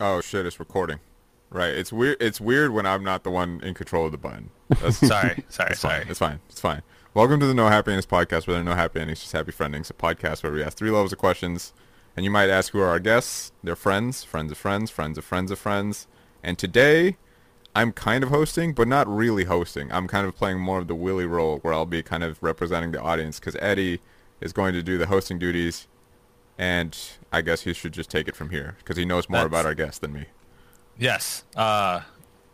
Oh shit, it's recording. Right. It's weird. It's weird when I'm not the one in control of the button. That's Sorry, sorry, it's sorry. fine. It's fine. It's fine. Welcome to the No Happy Endings podcast, where there are no happy endings, just happy friendings. A podcast where we ask three levels of questions, and you might ask who are our guests. They're friends, friends of friends, friends of friends of friends. And today, I'm kind of hosting, but not really hosting. I'm kind of playing more of the Willy role, where I'll be kind of representing the audience, because Eddie is going to do the hosting duties, and I guess he should just take it from here, because he knows more That's- about our guests than me. Yes, uh,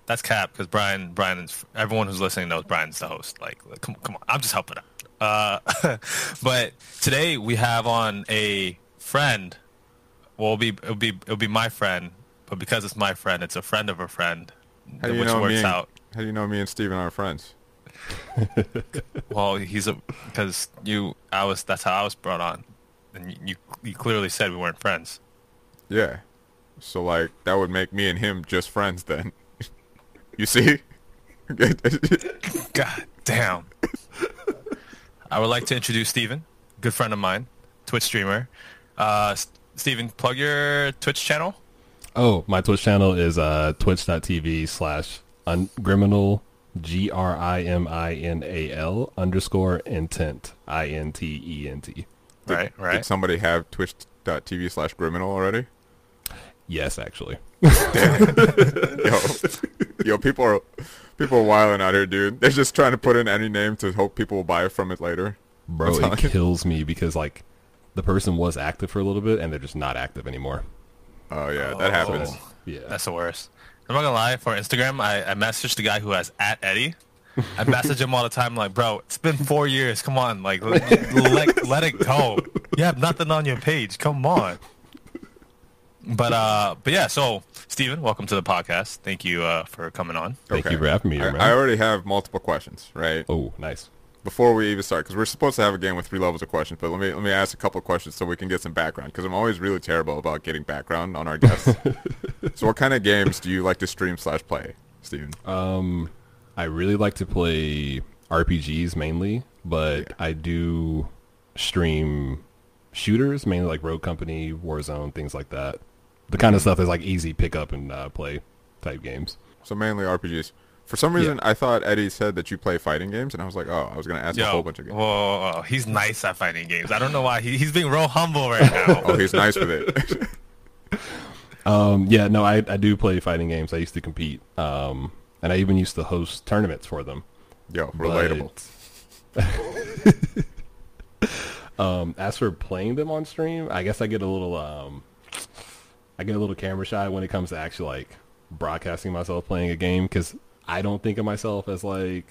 that's cap because Brian, Brian is everyone who's listening knows Brian's the host. Like, come, come on, I'm just helping out. Uh, but today we have on a friend. Well, it'll be it'll be it'll be my friend, but because it's my friend, it's a friend of a friend, How do you which know works me? And, out. How do you know me and Steven are friends? Well, he's a because you I was that's how I was brought on, and you you, you clearly said we weren't friends. Yeah. So like that would make me and him just friends then. you see? God damn. I would like to introduce Steven, good friend of mine, Twitch streamer. Uh, S- Steven, plug your Twitch channel. Oh, my Twitch channel is uh, twitch.tv slash ungriminal, G-R-I-M-I-N-A-L underscore intent, I-N-T-E-N-T. Right, Did right. did somebody have twitch.tv slash griminal already? Yes, actually. Yo, yo, people are people are wilding out here, dude. They're just trying to put in any name to hope people will buy from it later. Bro, it kills me because, like, the person was active for a little bit and they're just not active anymore. Oh yeah, that oh. happens. Oh, Yeah. That's the worst. I'm not gonna lie. For Instagram, I, I messaged the guy who has at Eddie. I message him all the time, like, bro, it's been four years. Come on, like, let, let, let it go. You have nothing on your page. Come on. But uh, but yeah. So, Steven, welcome to the podcast. Thank you uh, for coming on. Thank you for having me I, here, man. I already have multiple questions, right? oh, nice. Before we even start, because we're supposed to have a game with three levels of questions, but let me let me ask a couple of questions so we can get some background. Because I'm always really terrible about getting background on our guests. so, what kind of games do you like to stream slash play, Steven? Um, I really like to play RPGs mainly, but I do stream shooters, mainly like Rogue Company, Warzone, things like that. The kind of stuff that's like easy pick up and uh, play type games. So mainly RPGs. For some reason, I thought Eddie said that you play fighting games, and I was like, oh, I was gonna ask a whole bunch of games. whoa, whoa, whoa. he's nice at fighting games. I don't know why he, he's being real humble right now. Oh, he's nice with it. Um, yeah, no, I, I do play fighting games. I used to compete, um, and I even used to host tournaments for them. Yo, But- relatable. Um, as for playing them on stream, I guess I get a little um, I get a little camera shy when it comes to actually like broadcasting myself playing a game because I don't think of myself as like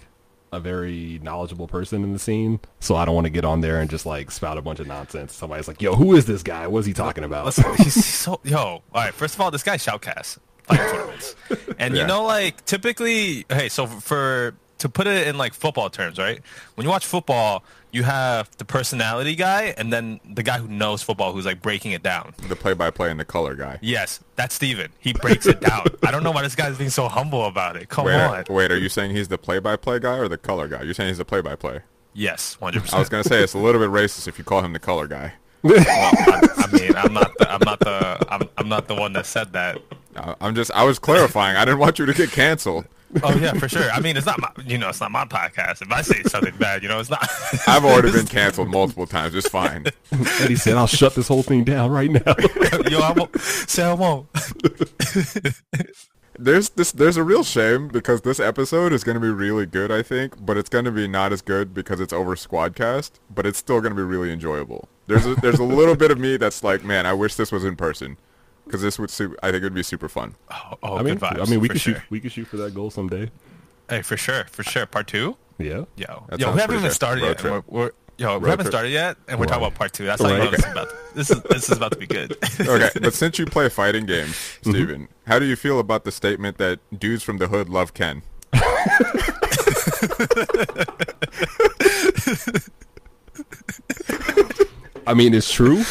a very knowledgeable person in the scene. So I don't want to get on there and just like spout a bunch of nonsense. Somebody's like, "Yo, who is this guy? What's he talking about?" Listen, he's so yo. All right, first of all, this guy's shoutcast fighting tournaments, and Yeah. you know, like typically, hey, so for to put it in like football terms, right? When you watch football, you have the personality guy, and then the guy who knows football, who's like breaking it down. The play-by-play and the color guy. Yes, that's Steven. He breaks it down. I don't know why this guy's being so humble about it. Come Wait, on. wait, are you saying he's the play-by-play guy or the color guy? You're saying he's the play-by-play. Yes, one hundred I was gonna say it's a little bit racist if you call him the color guy. I, I mean, I'm not. The, I'm not the. I'm, I'm not the one that said that. I- I'm just, I was clarifying. I didn't want you to get canceled. Oh yeah, for sure. I mean, it's not my, you know, it's not my podcast. If I say something bad, you know, it's not. I've already been canceled multiple times. It's fine. Eddie said, "I'll shut this whole thing down right now." Yo, I won't. Say I won't. There's this, there's a real shame because this episode is gonna be really good, I think, but it's gonna be not as good because it's over Squadcast, but it's still gonna be really enjoyable. There's a, there's a little bit of me that's like, man, I wish this was in person because this would, su- I think it would be super fun. Oh, oh I mean, good vibes. I mean, we could sure. shoot, we could shoot for that goal someday. Hey, for sure, for sure. Part two. Yeah. Yo, That yo, we haven't even good. started Road yet. We're, we're, yo, we haven't trip. started yet, and we're talking about part two. That's how you know Right. this is about. To, this is this is about to be good. Okay, but since you play fighting games, mm-hmm. Steven, how do you feel about the statement that dudes from the hood love Ken? I mean, it's true.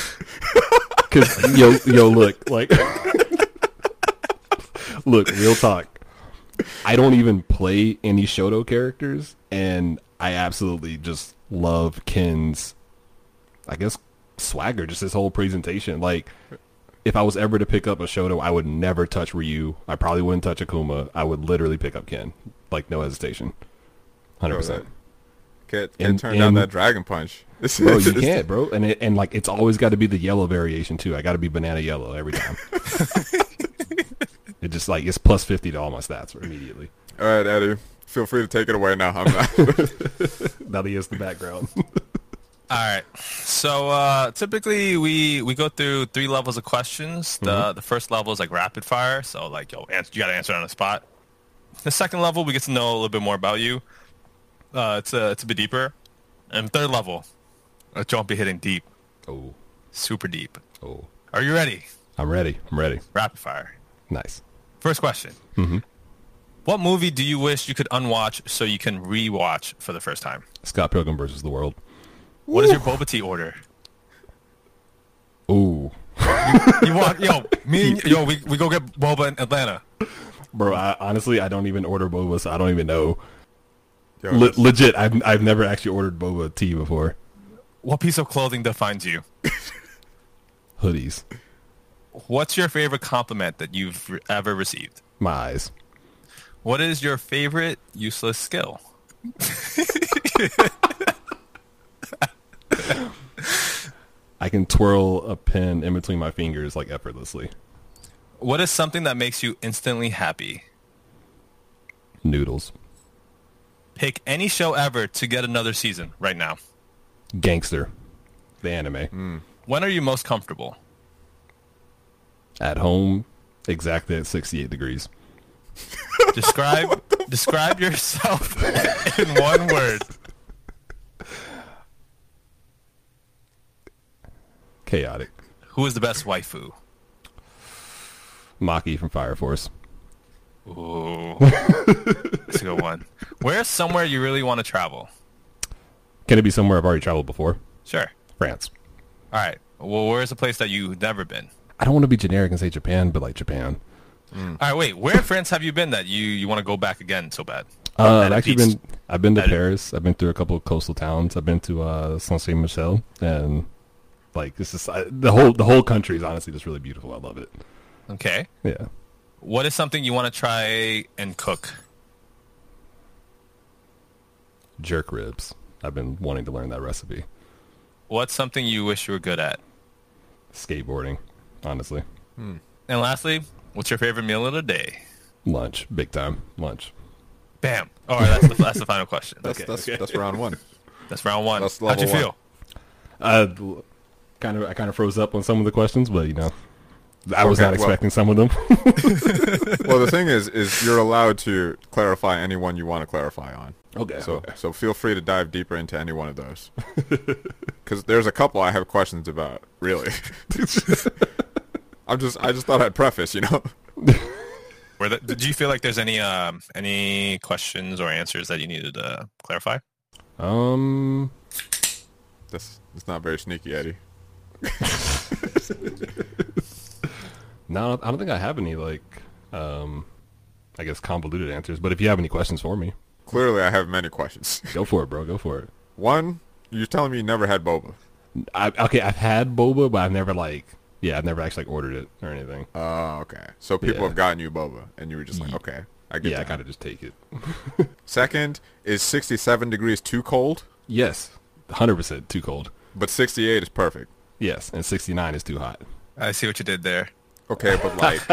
Cause yo, yo, look, like, look, real talk. I don't even play any Shoto characters, and I absolutely just love Ken's, I guess, swagger, just his whole presentation. Like, if I was ever to pick up a Shoto, I would never touch Ryu. I probably wouldn't touch Akuma. I would literally pick up Ken, like no hesitation, hundred percent. Can't, And- can't turn down that Dragon Punch. This Bro, you can't, bro, and it, and like it's always got to be the yellow variation too. I got to be banana yellow every time. it just like it's plus fifty to all my stats immediately. All right, Eddie. Feel free to take it away now. I'm not. That is the background. All right. So uh, typically we we go through three levels of questions. The the first level is like rapid fire, so like yo, answer, you got to answer on the spot. The second level we get to know a little bit more about you. Uh, it's a it's a bit deeper. And third level, uh, don't be hitting deep, oh, super deep. oh, Are you ready? I'm ready. I'm ready. Rapid fire. Nice. First question. Mm-hmm. What movie do you wish you could unwatch so you can rewatch for the first time? Scott Pilgrim versus the World. What is your boba tea order? Ooh, You want yo me and, yo we, we go get boba in Atlanta. bro. I, honestly, I don't even order boba, so I don't even know. Yo, Le- legit, I've I've never actually ordered boba tea before. What piece of clothing defines you? Hoodies, What's your favorite compliment that you've re- ever received? my eyes. What is your favorite useless skill? I can twirl a pen in between my fingers like effortlessly. What is something that makes you instantly happy? Noodles, Pick any show ever to get another season right now. Gangsta, the anime. Hmm. When are you most comfortable? At home, exactly at 68 degrees. Describe describe yourself in one word. Chaotic. Who is the best waifu? Maki from Fire Force. Ooh, that's a good one. Where's somewhere you really want to travel? Can it be somewhere I've already traveled before? Sure. France. All right. Well, where's a place that you've never been? I don't want to be generic and say Japan, but like Japan. All right, wait. Where in France have you been that you, you want to go back again so bad? Uh, I've actually beach. been. I've been to At Paris. I've been through a couple of coastal towns. I've been to uh, Saint Saint Michel, and like this is the whole the whole country is honestly just really beautiful. I love it. Okay. Yeah. What is something you want to try and cook? Jerk ribs. I've been wanting to learn that recipe. What's something you wish you were good at? Skateboarding, honestly. And lastly, what's your favorite meal of the day? Lunch, big time. Lunch. Bam. All right, that's the, that's the final question. that's, that's, that's round one. That's round one. That's How'd you level feel? Uh, kind of. I kind of froze up on some of the questions, but you know, I was Okay, not well- expecting some of them. Well, the thing is, is you're allowed to clarify any one you want to clarify on. okay. So, so feel free to dive deeper into any one of those. Because there's a couple I have questions about. Really, I'm just, I just thought I'd preface, you know. Were the, did you feel like there's any um any questions or answers that you needed to clarify? Um. That's, it's not very sneaky, Eddie. No, I don't think I have any like, um, I guess convoluted answers. But if you have any questions for me, Clearly, I have many questions. go for it, bro. Go for it. One, you're telling me you never had boba. I, okay, I've had boba, but I've never like, yeah, I've never actually like, ordered it or anything. Oh, okay. So people Yeah. have gotten you boba, and you were just like, Ye- okay, I get Yeah, I gotta just take it. Second, is 67 degrees too cold? Yes, hundred percent too cold. But 68 is perfect. Yes, and sixty nine is too hot. I see what you did there. Okay, but like,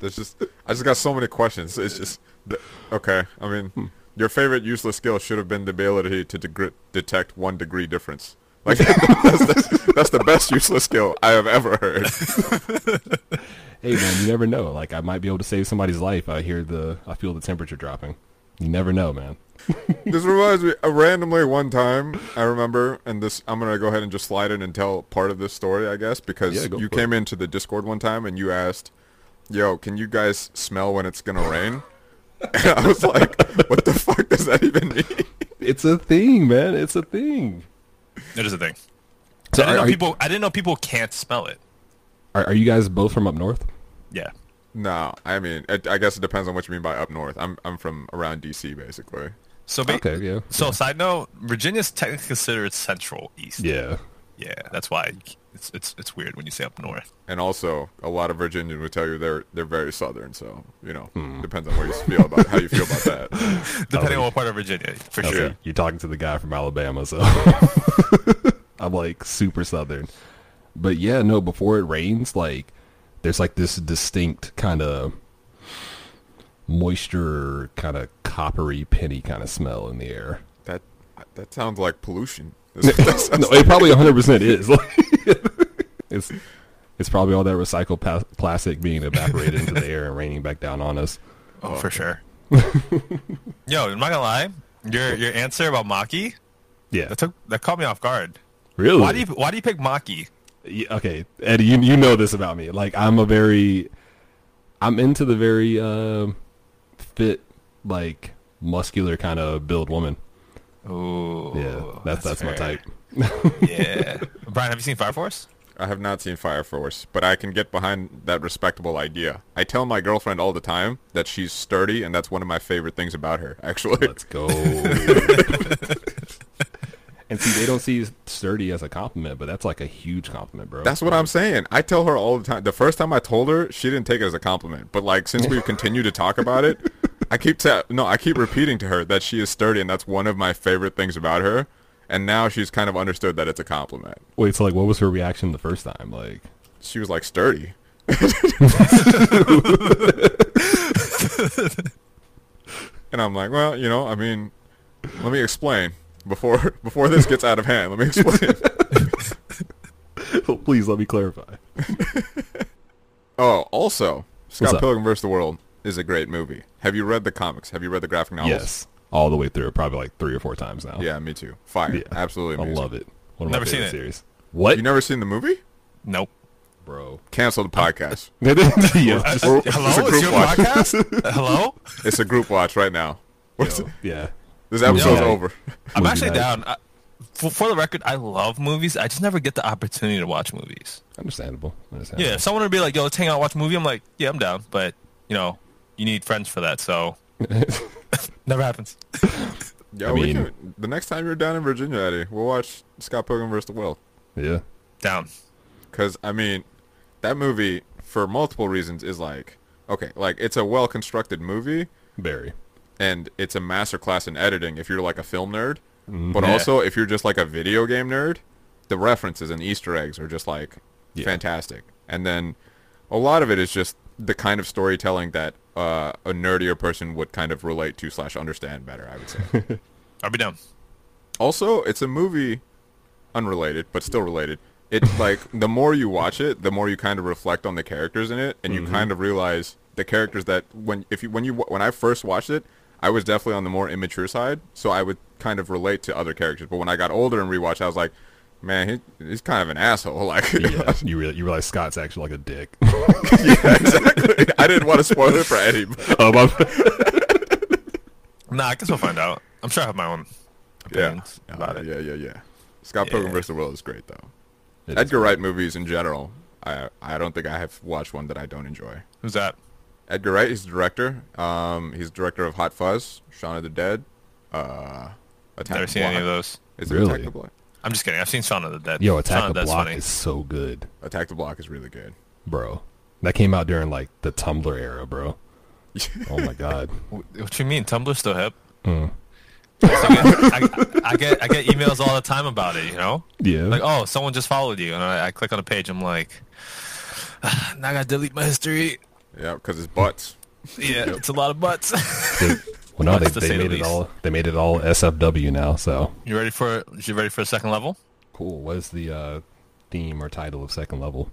there's just, I just got so many questions. It's just, okay. I mean, hmm. your favorite useless skill should have been the ability to detect one degree difference. Like, that's, the, that's the best useless skill I have ever heard. Hey man, you never know. Like I might be able to save somebody's life. I hear the, I feel the temperature dropping. You never know, man. This reminds me, uh, randomly one time, I remember, and this, I'm going to go ahead and just slide in and tell part of this story, I guess, because Yeah, go you for came into the Discord one time and you asked, yo, can you guys smell when it's going to rain? And I was like, what the fuck does that even mean? It's a thing, man. It's a thing. It is a thing. So I didn't are, know are, people. I didn't know people can't smell it. are, are you guys both from up north? Yeah. No, I mean, it, I guess it depends on what you mean by up north. I'm I'm from around DC, basically. So ba- Okay, yeah. So side note, Virginia's technically considered central east. Yeah. Yeah, that's why it's it's it's weird when you say up north. And also, a lot of Virginians would tell you they're they're very southern. So you know, Hmm. depends on what you feel about how you feel about that. Depending on what part of Virginia, for sure. like, you're talking to the guy from Alabama, so I'm like super southern. But yeah, no, before it rains, like there's like this distinct kind of moisture, kind of coppery, penny kind of smell in the air. That that sounds like pollution. That sounds- no, it probably 100 percent is. it's it's probably all that recycled pa- plastic being evaporated into the air and raining back down on us. Oh, for sure. Yo, I'm not gonna lie. Your your answer about Maki Yeah, that took that caught me off guard. really. Why do you why do you pick Maki? Yeah, okay, Eddie, you you know this about me. Like I'm a very, I'm into the very uh, fit, like muscular kind of build woman. Oh, Yeah, that's that's, my type. Yeah, Brian, have you seen Fire Force? I have not seen Fire Force, but I can get behind that respectable idea. I tell my girlfriend all the time that she's sturdy, and that's one of my favorite things about her. Actually, Let's go. and see, they don't see sturdy as a compliment, but that's like a huge compliment, bro. That's what I'm saying. I tell her all the time. The first time I told her, she didn't take it as a compliment. But like since we've continued to talk about it, I keep ta- no, I keep repeating to her that she is sturdy, and that's one of my favorite things about her. And now she's kind of understood that it's a compliment. Wait, so like, what was her reaction the first time? Like, She was like sturdy. and I'm like, well, you know, I mean, let me explain before before this gets out of hand. Let me explain. please let me clarify. oh, also, Scott? Pilgrim vs. the World is a great movie. Have you read the comics? Have you read the graphic novels? Yes, all the way through, probably like three or four times now. Yeah, me too. Fire. Yeah. Absolutely I love it. One of Never my seen favorite it. series. What, You never seen the movie? Nope. bro? Cancel the podcast. yeah, just- Or- Hello, it's a it's group your watch. podcast. Hello, It's a group watch right now. Yo, yeah. This episode's Yo. over. I'm Movie actually night. down. I, for, for the record, I love movies. I just never get the opportunity to watch movies. Understandable. Understandable. Yeah, if someone would be like, "Yo, let's hang out, watch a movie," I'm like, "Yeah, I'm down," but you know, you need friends for that, so never happens. Yeah, I we mean- can, the next time you're down in Virginia, Eddie, we'll watch Scott Pilgrim vs. the World. yeah. Down. Because, I mean, that movie, for multiple reasons, is like, okay, like, it's a well-constructed movie, Very. And it's a masterclass in editing if you're like a film nerd. Mm-hmm. But also, if you're just like a video game nerd, the references and Easter eggs are just like Yeah. fantastic. And then a lot of it is just the kind of storytelling that uh, a nerdier person would kind of relate to slash understand better. I would say. I'll be down. also, it's a movie unrelated, but still related. It's like the more you watch it, the more you kind of reflect on the characters in it, and you kind of realize the characters that when if you when you when I first watched it, I was definitely on the more immature side, so I would kind of relate to other characters. But when I got older and rewatched, I was like, man, he, he's kind of an asshole. Like, Yeah. you real you realize Scott's actually like a dick. yeah, exactly. I didn't want to spoil it for Eddie. but- oh, my, Nah, I guess we'll find out. I'm sure I have my own yeah, about Uh, it. yeah, yeah, yeah. Scott Pilgrim Yeah. vs. the World is great though. It is Edgar Wright movies in general, I I don't think I have watched one that I don't enjoy. Who's that? Edgar Wright, he's the director. Um, he's director of Hot Fuzz, Shaun of the Dead, uh, Attack Never the seen any of those. Is it Really? Attack the Block? I'm just kidding. I've seen Shaun of the Dead. Yo, Attack of the Dead's Block funny. is so good, Attack the Block is really good. bro. That came out during like the Tumblr era, bro. Oh my god. Wh- What you mean? Tumblr's still hip? Mm. So I, get, I, I get I get emails all the time about it. You know, Yeah. like oh, someone just followed you, and I, I click on a page. I'm like, "Ah, now I gotta delete my history. Yeah, because it's butts. Yeah, it's a lot of butts. Well, no, they, they say the made it all. They made it all SFW now. So you ready for you ready for a second level? cool. What is the uh, theme or title of second level?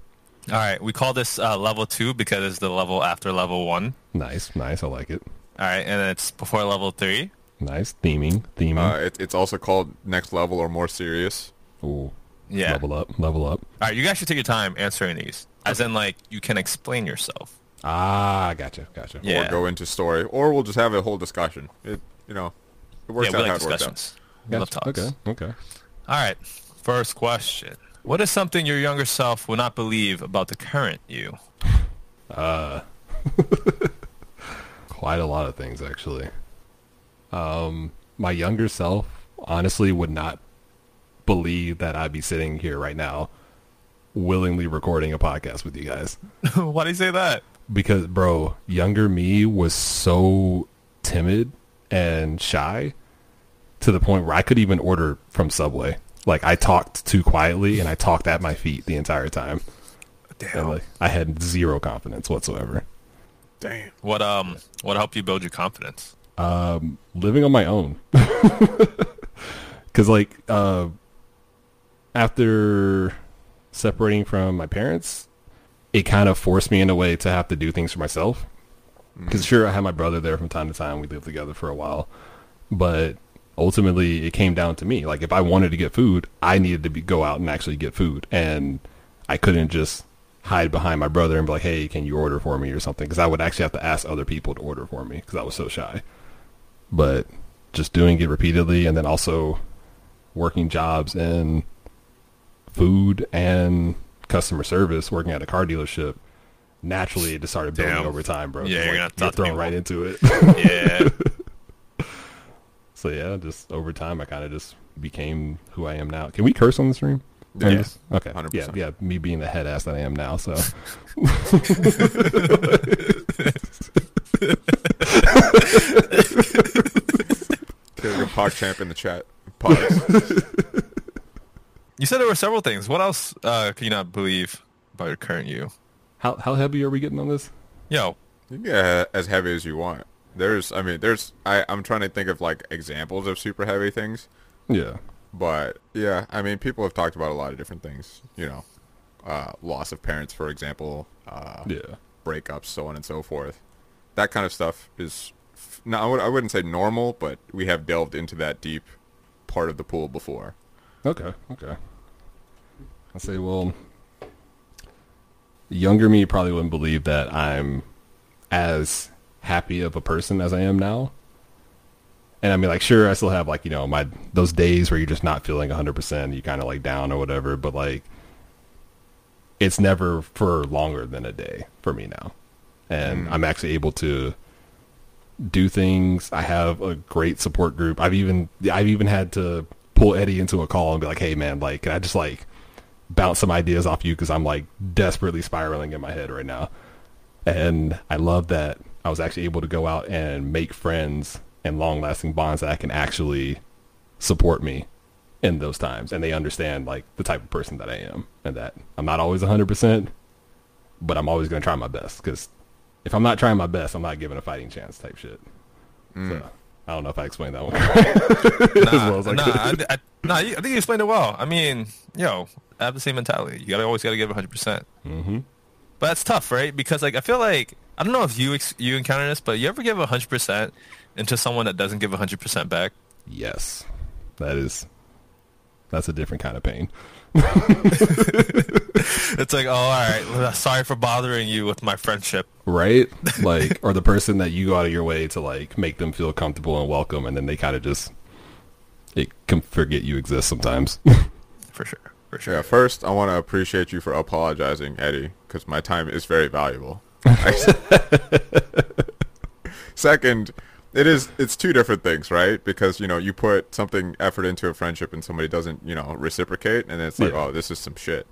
All right, we call this uh, level two because it's the level after level one. Nice, nice. I like it. All right, and it's before level three. Nice theming, theming. Uh, it, it's also called Next Level or More Serious. Ooh, Yeah. level up, level up. All right, you guys should take your time answering these, as in like you can explain yourself. Ah, gotcha, gotcha. Yeah. Or go into story, or we'll just have a whole discussion. It, you know, it works yeah, we out like how it works discussions. We love talks. Okay, okay. All right, first question. What is something your younger self would not believe about the current you? Uh, Quite a lot of things actually. Um, my younger self honestly would not believe that I'd be sitting here right now willingly recording a podcast with you guys. Why do you say that? Because bro, younger me was so timid and shy to the point where I could even order from Subway. Like I talked too quietly and I talked at my feet the entire time. And Damn. like I had zero confidence whatsoever. Damn. What um what helped you build your confidence? um, living on my own. Because like uh, after separating from my parents, it kind of forced me in a way to have to do things for myself. Because sure, I had my brother there from time to time. We lived together for a while, but ultimately, it came down to me. Like if I wanted to get food, I needed to be, go out and actually get food, and I couldn't just hide behind my brother and be like, "Hey, can you order for me?" or something. Because I would actually have to ask other people to order for me because I was so shy but just doing it repeatedly and then also working jobs and food and customer service, working at a car dealership, naturally it just started building Damn. over time, bro. Yeah, Just, you're like, gonna you're thrown people. right into it. Yeah. so yeah, just over time I kind of just became who I am now. Can we curse on the stream? Yeah. On? Okay. 100%. Yeah, yeah. Me being the head ass that I am now. So Okay, we got Champ in the chat. Pogs. You said there were several things. What else uh can you not believe about your current you? how how heavy are we getting on this? Yo, You can get as heavy as you want. There's, I mean, there's, I, I'm trying to think of like examples of super heavy things, Yeah. but yeah, I mean, people have talked about a lot of different things. You know, uh, loss of parents, for example, uh, Yeah. breakups, so on and so forth. That kind of stuff is, f- no, I, would, I wouldn't say normal, but we have delved into that deep part of the pool before. Okay, okay. I say, well, younger me probably wouldn't believe that I'm as happy of a person as I am now. And I mean, like, sure, I still have like you know my those days where you're just not feeling 100, percent you kind of like down or whatever. But like, it's never for longer than a day for me now, and mm. I'm actually able to do things. I have a great support group. I've even I've even had to pull Eddie into a call and be like, "Hey man, like can I just like bounce some ideas off you because I'm like desperately spiraling in my head right now." And I love that I was actually able to go out and make friends and long-lasting bonds that I can actually support me in those times and they understand like the type of person that I am and that I'm not always 100% but I'm always going to try my best cuz if I'm not trying my best, I'm not giving a fighting chance type shit. Mm. So, I don't know if I explained that one correctly. nah, well as I nah. I, I, nah, I think you explained it well. I mean, yo, have the same mentality. You gotta always gotta give 100. percent Mm-hmm. But that's tough, right? Because like I feel like I don't know if you ex- you encounter this, but you ever give 100 percent into someone that doesn't give 100 percent back? Yes. That is that's a different kind of pain. It's like, oh, all right, sorry for bothering you with my friendship. Right? Like or the person that you go out of your way to like make them feel comfortable and welcome and then they kind of just it can forget you exist sometimes. For sure, for sure. Yeah, first, I want to appreciate you for apologizing, Eddie, because my time is very valuable. Second, it is it's two different things, right? Because you know you put something effort into a friendship and somebody doesn't, you know, reciprocate, and it's like, Yeah. oh, this is some shit.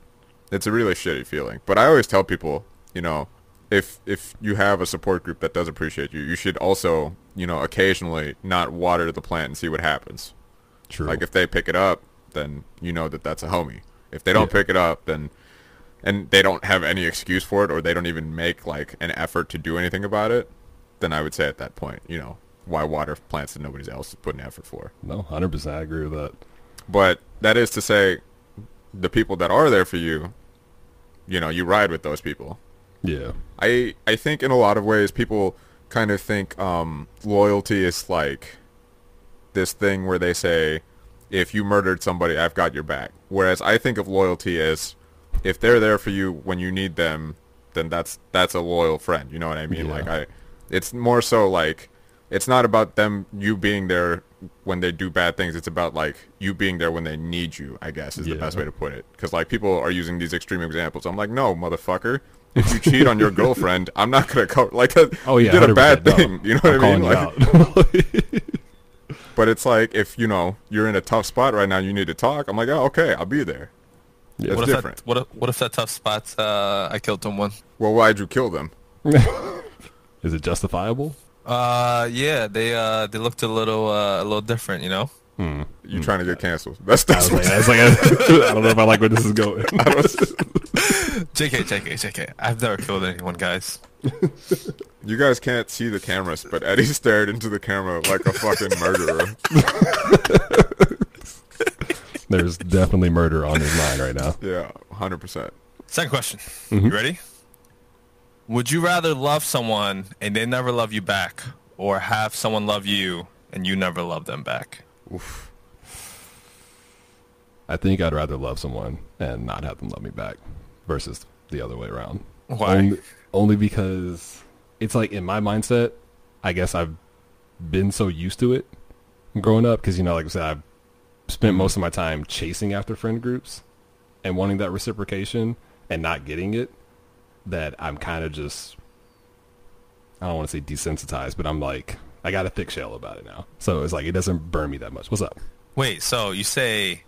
It's a really shitty feeling. But I always tell people, you know, if if you have a support group that does appreciate you, you should also, you know, occasionally not water the plant and see what happens. True. Like if they pick it up, then you know that that's a homie. If they don't Yeah. pick it up, then and they don't have any excuse for it, or they don't even make like an effort to do anything about it, then I would say at that point, you know, why water plants that nobody else is putting effort for. no, 100% I agree with that. But that is to say, the people that are there for you, you know, you ride with those people. Yeah. I I think in a lot of ways people kind of think um, loyalty is like this thing where they say if you murdered somebody I've got your back. Whereas I think of loyalty as if they're there for you when you need them, then that's that's a loyal friend. You know what I mean? Yeah. Like I it's more so like it's not about them you being there when they do bad things. It's about like you being there when they need you. I guess is the best way to put it. Because like people are using these extreme examples. I'm like, no, motherfucker. If you cheat on your girlfriend, I'm not gonna cover like a, Oh yeah. you did a bad 100%, no. thing. You know what I'm I mean? Like. But it's like if you know you're in a tough spot right now, you need to talk. I'm like, oh, okay, I'll be there. Yeah. It's What if, different. that, what, if, what if that tough spot? uh, I killed someone? Well, why'd you kill them? Is it justifiable? Uh, yeah, they uh, they looked a little uh, a little different, you know. You're trying to get canceled? That's I that's was what like, that's like I don't know if I like where this is going. JK, JK, JK. I've never killed anyone, guys. You guys can't see the cameras, but Eddie stared into the camera like a fucking murderer. There's definitely murder on his mind right now. Yeah, hundred percent. Second question. Mm-hmm. You ready? Would you rather love someone and they never love you back, or have someone love you and you never love them back? I think I'd rather love someone and not have them love me back versus the other way around. Why? Only, only because it's like in my mindset, I guess I've been so used to it growing up because, you know, like I said, I've spent most of my time chasing after friend groups and wanting that reciprocation and not getting it that I'm kind of just, I don't want to say desensitized, but I'm like, I got a thick shell about it now. So it's like, it doesn't burn me that much. What's up? Wait, so you say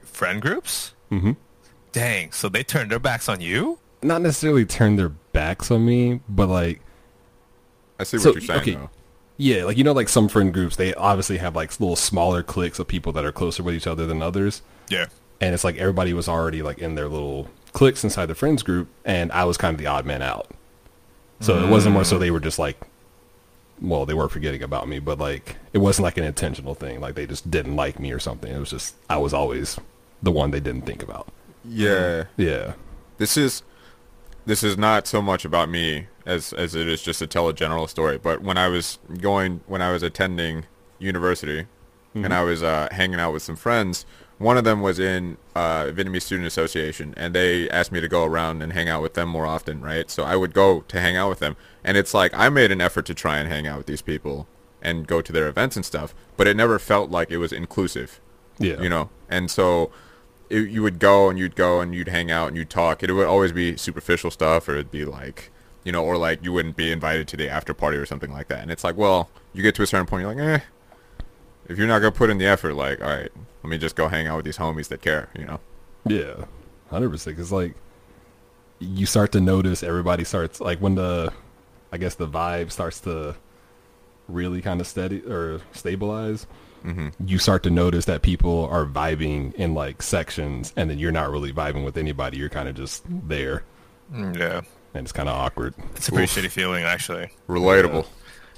friend groups? Mm-hmm. Dang, so they turned their backs on you? not necessarily turn their backs on me, but like, I see what So, you're saying okay. though. yeah, like you know, like some friend groups, they obviously have like little smaller cliques of people that are closer with each other than others, Yeah. and it's like everybody was already like in their little cliques inside the friends group, and I was kind of the odd man out. So it wasn't more so mm. they were just like, well, they were forgetting about me, but like it wasn't like an intentional thing, like they just didn't like me or something. It was just I was always the one they didn't think about. Yeah, Yeah, this is this is not so much about me as as it is just to tell a general story. But when I was going, when I was attending university, and I was uh, hanging out with some friends, one of them was in uh, Vietnamese Student Association, and they asked me to go around and hang out with them more often, right? So I would go to hang out with them, and it's like I made an effort to try and hang out with these people and go to their events and stuff, but it never felt like it was inclusive yeah, you know and so it, you would go and you'd go and you'd hang out and you'd talk it would always be superficial stuff or it'd be like you know or like you wouldn't be invited to the after party or something like that and it's like well you get to a certain point you're like eh if you're not gonna put in the effort like all right let me just go hang out with these homies that care you know Yeah, hundred percent. Cause like you start to notice everybody starts like when the, I guess the vibe starts to really kind of steady or stabilize. Mm-hmm. You start to notice that people are vibing in like sections, and then you're not really vibing with anybody. You're kind of just there, Mm, Yeah. and it's kind of awkward. It's a pretty Oof. shitty feeling, actually. relatable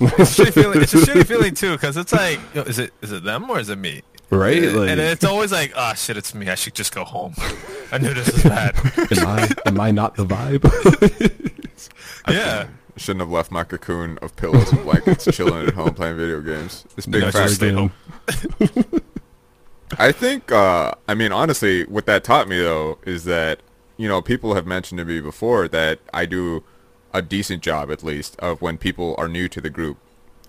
It's a shitty feeling. It's a shitty feeling too, because it's like, yo, is it is it them or is it me? Right? and Like, it's always like, ah, shit, it's me. I should just go home. I knew this was bad. am I am I not the vibe? yeah. Shouldn't have left my cocoon of pillows and blankets chilling at home playing video games. This big No, fat stay home. I think, uh, I mean, honestly, what that taught me though is that, you know, people have mentioned to me before that I do a decent job at least of when people are new to the group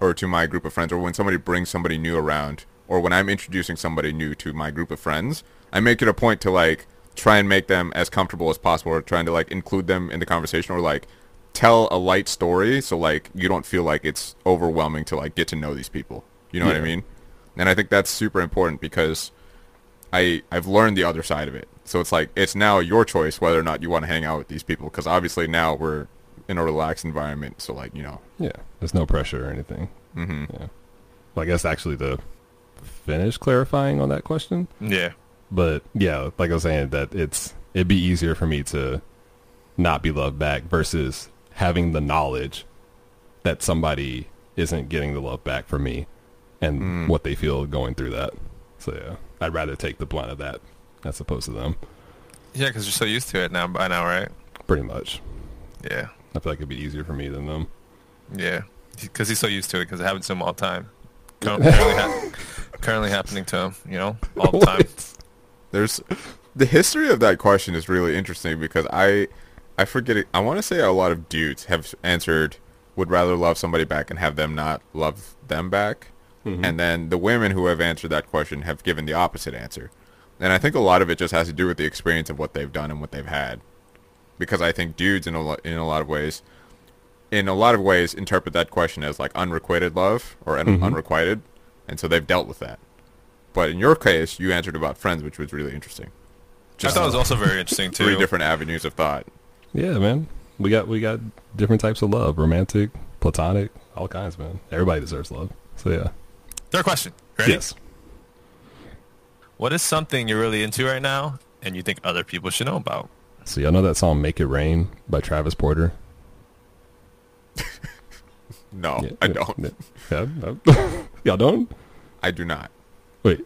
or to my group of friends or when somebody brings somebody new around or when I'm introducing somebody new to my group of friends, I make it a point to like try and make them as comfortable as possible or trying to like include them in the conversation or like tell a light story so like you don't feel like it's overwhelming to like get to know these people. You know what I mean? And I think that's super important because I I've learned the other side of it. So it's like it's now your choice whether or not you want to hang out with these people because obviously now we're in a relaxed environment. So like you know, yeah, there's no pressure or anything. hmm Yeah. Well, I guess actually the finish clarifying on that question, Yeah. but yeah, like I was saying, that it's it'd be easier for me to not be loved back versus having the knowledge that somebody isn't getting the love back from me and Mm. what they feel going through that. So yeah, I'd rather take the blunt of that as opposed to them. Yeah, because you're so used to it now by now, right? Pretty much. Yeah. I feel like it'd be easier for me than them. Yeah. Because he's so used to it because it happens to him all the time. Currently, ha- currently happening to him, you know, all the time. there's the history of that question is really interesting because I I forget it. I want to say a lot of dudes have answered would rather love somebody back and have them not love them back. Mhm. And then the women who have answered that question have given the opposite answer. And I think a lot of it just has to do with the experience of what they've done and what they've had. Because I think dudes in a lo- in a lot of ways in a lot of ways interpret that question as like unrequited love or un- Mhm. unrequited and so they've dealt with that. But in your case, you answered about friends, which was really interesting. I thought it was also very interesting too. Three different avenues of thought. Yeah, man. We got we got different types of love, romantic, platonic, all kinds, man. Everybody deserves love. So yeah. Third question. Ready? Yes. What is something you're really into right now and you think other people should know about? So y'all know that song "Make It Rain" by Travis Porter. No, Yeah, I yeah, don't. Yeah, no. y'all don't. I do not. Wait,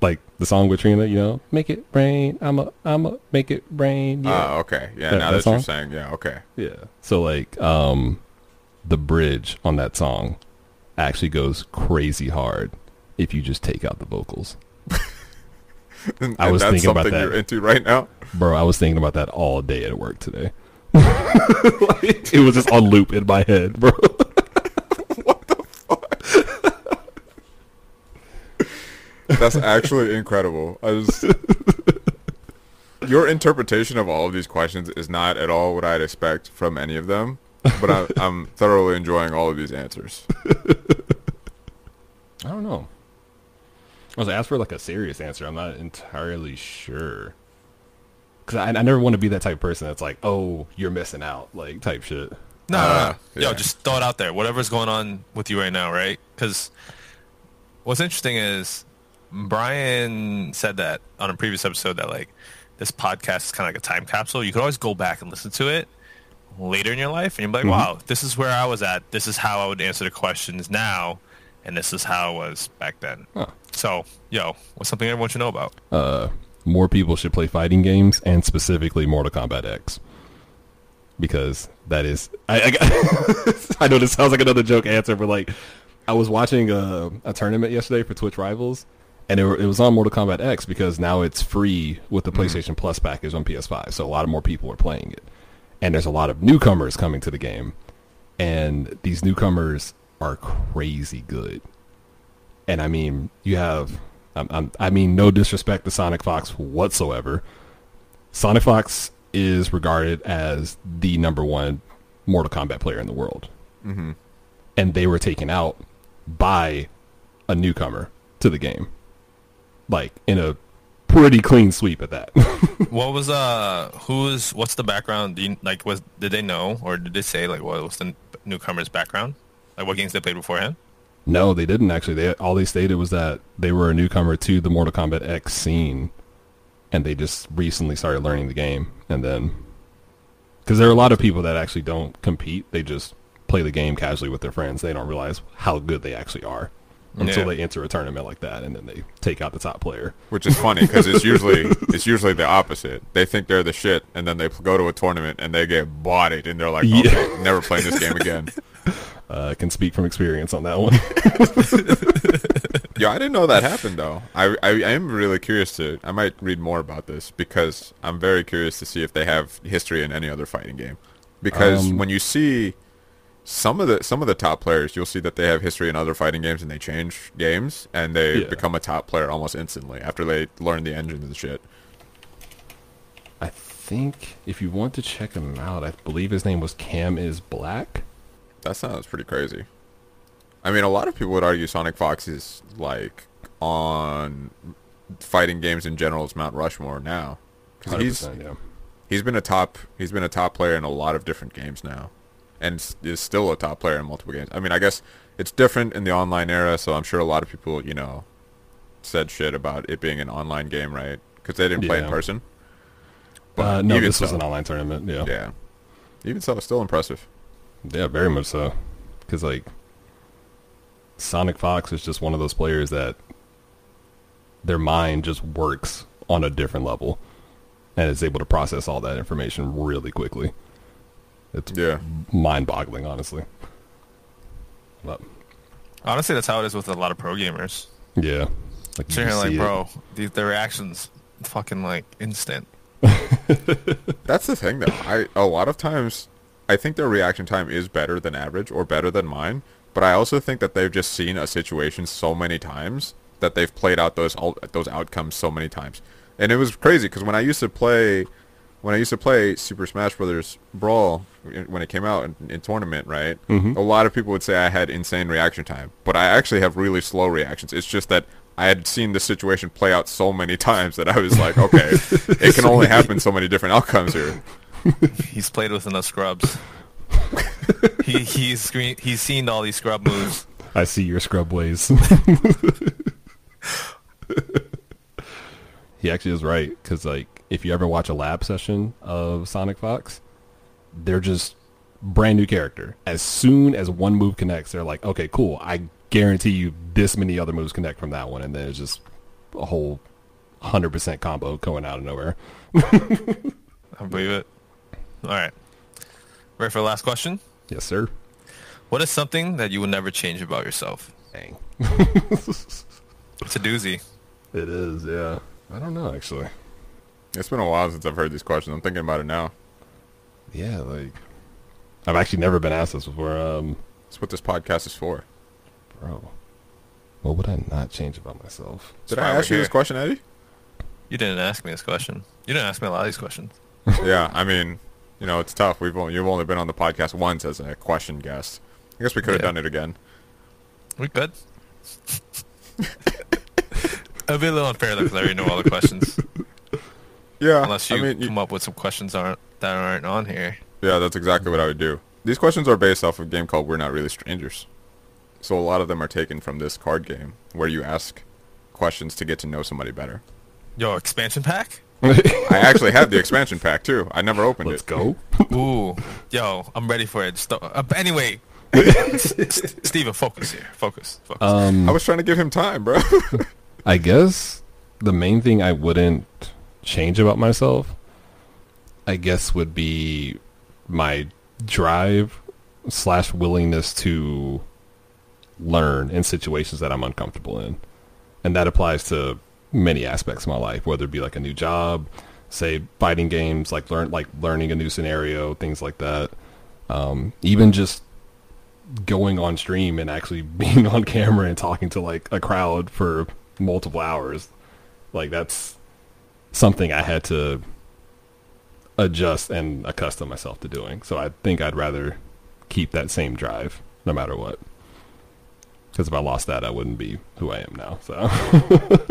like the song with Trina, you know, "Make It Rain." I'm a, I'm a, make it rain. Yeah. Ah, okay. Yeah, That- now that that, you're saying, yeah, okay. Yeah. So like um the bridge on that song actually goes crazy hard if you just take out the vocals. And, I was thinking about that. you're into right now. Bro, I was thinking about that all day at work today. Like, it was just on loop in my head, bro. That's actually incredible. I was, your interpretation of all of these questions is not at all what I'd expect from any of them, but I, I'm thoroughly enjoying all of these answers. I don't know. I was asked for like a serious answer. I'm not entirely sure. Cause I, I never want to be that type of person that's like, oh, you're missing out, like type shit. No, Uh, no, no. yeah. Yo, just throw it out there. Whatever's going on with you right now, right? Because what's interesting is Brian said that on a previous episode that like this podcast is kind of like a time capsule. You could always go back and listen to it later in your life, and you're like, wow, this is where I was at. This is how I would answer the questions now, and this is how I was back then. Huh. So, yo, what's something everyone should know about? uh, more people should play fighting games and specifically Mortal Kombat X because that is I I, I know this sounds like another joke answer, but like I was watching a, a tournament yesterday for Twitch Rivals, and it, it was on Mortal Kombat X because now it's free with the PlayStation Plus package on PS5, so a lot of more people are playing it, and there's a lot of newcomers coming to the game, and these newcomers are crazy good. And I mean, you have, I'm, I'm, I mean, no disrespect to Sonic Fox whatsoever. Sonic Fox is regarded as the number one Mortal Kombat player in the world. hmm And they were taken out by a newcomer to the game. Like, in a pretty clean sweep at that. what was uh who's what's the background? Do you, like was did they know or did they say like what was the newcomer's background? Like what games they played beforehand? no, they didn't actually. They All they stated was that they were a newcomer to the Mortal Kombat X scene. And they just recently started learning the game. And then because there are a lot of people that actually don't compete. They just play the game casually with their friends. They don't realize how good they actually are until Yeah. they enter a tournament like that, and then they take out the top player. Which is funny because it's usually it's usually the opposite. They think they're the shit, and then they go to a tournament and they get bodied, and they're like, Yeah. okay, never playing this game again. Uh, can speak from experience on that one. Yeah, I didn't know that happened though. I, I I am really curious to. I might read more about this because I'm very curious to see if they have history in any other fighting game. Because Um, when you see some of the some of the top players, you'll see that they have history in other fighting games and they change games and they Yeah. become a top player almost instantly after they learn the engines and shit. I think if you want to check him out, I believe his name was Cam is Black. That sounds pretty crazy. I mean, a lot of people would argue Sonic Fox is like on fighting games in general is Mount Rushmore now. 'Cause he's yeah. he's been a top he's been a top player in a lot of different games now, and is still a top player in multiple games. I mean, I guess it's different in the online era, so I'm sure a lot of people you know said shit about it being an online game, right? Because they didn't play in Yeah. person. Uh, no, even this was an online tournament. Yeah, yeah, Yeah, even so, it's still impressive. Yeah, very much so. Because like Sonic Fox is just one of those players that their mind just works on a different level, and is able to process all that information really quickly. It's Yeah, mind-boggling, honestly. But Honestly, that's how it is with a lot of pro gamers. yeah, like you So you're like, see bro, the, the reactions fucking like instant. That's the thing, though. I a lot of times, I think their reaction time is better than average or better than mine. But I also think that they've just seen a situation so many times that they've played out those al- those outcomes so many times. And it was crazy because when I used to play when I used to play Super Smash Brothers Brawl when it came out in, in tournament, right? Mhm. A lot of people would say I had insane reaction time, but I actually have really slow reactions. It's just that I had seen the situation play out so many times that I was like, okay, it can only happen so many different outcomes here. He's played with enough scrubs. he he's screen, he's seen all these scrub moves. I see your scrub ways. he actually is right because, like, if you ever watch a lab session of SonicFox, they're just brand new character. As soon as one move connects, they're like, okay, cool. I guarantee you this many other moves connect from that one, and then it's just a whole hundred percent combo going out of nowhere. I believe it. All right. Ready for the last question? Yes, sir. What is something that you would never change about yourself? Dang. It's a doozy. It is, yeah. I don't know actually. It's been a while since I've heard these questions. I'm thinking about it now. Yeah, like I've actually never been asked this before. Um, That's what this podcast is for. bro, what would I not change about myself? Did why I ask you this question, Eddie? You didn't ask me this question. You didn't ask me a lot of these questions. yeah, I mean, you know, it's tough. We've only, you've only been on the podcast once as a question guest. I guess we could have Yeah. done it again. We could. It'd be a little unfair though, because I already know all the questions. Yeah, Unless you I mean, you- come up with some questions aren't that aren't on here. yeah, that's exactly what I would do. These questions are based off of a game called We're Not Really Strangers. So a lot of them are taken from this card game where you ask questions to get to know somebody better. Yo, expansion pack? I actually have the expansion pack too. I never opened it. Let's go. Ooh, yo, I'm ready for it. Sto- uh, anyway, S- S- Steven, focus here. Focus. Focus. Um, I was trying to give him time, bro. I guess the main thing I wouldn't change about myself, I guess, would be my drive slash willingness to learn in situations that I'm uncomfortable in, and that applies to many aspects of my life, whether it be like a new job, say fighting games, like learn like learning a new scenario, things like that. Um, even just going on stream and actually being on camera and talking to like a crowd for multiple hours like that's something i had to adjust and accustom myself to doing so i think i'd rather keep that same drive no matter what because if i lost that i wouldn't be who i am now so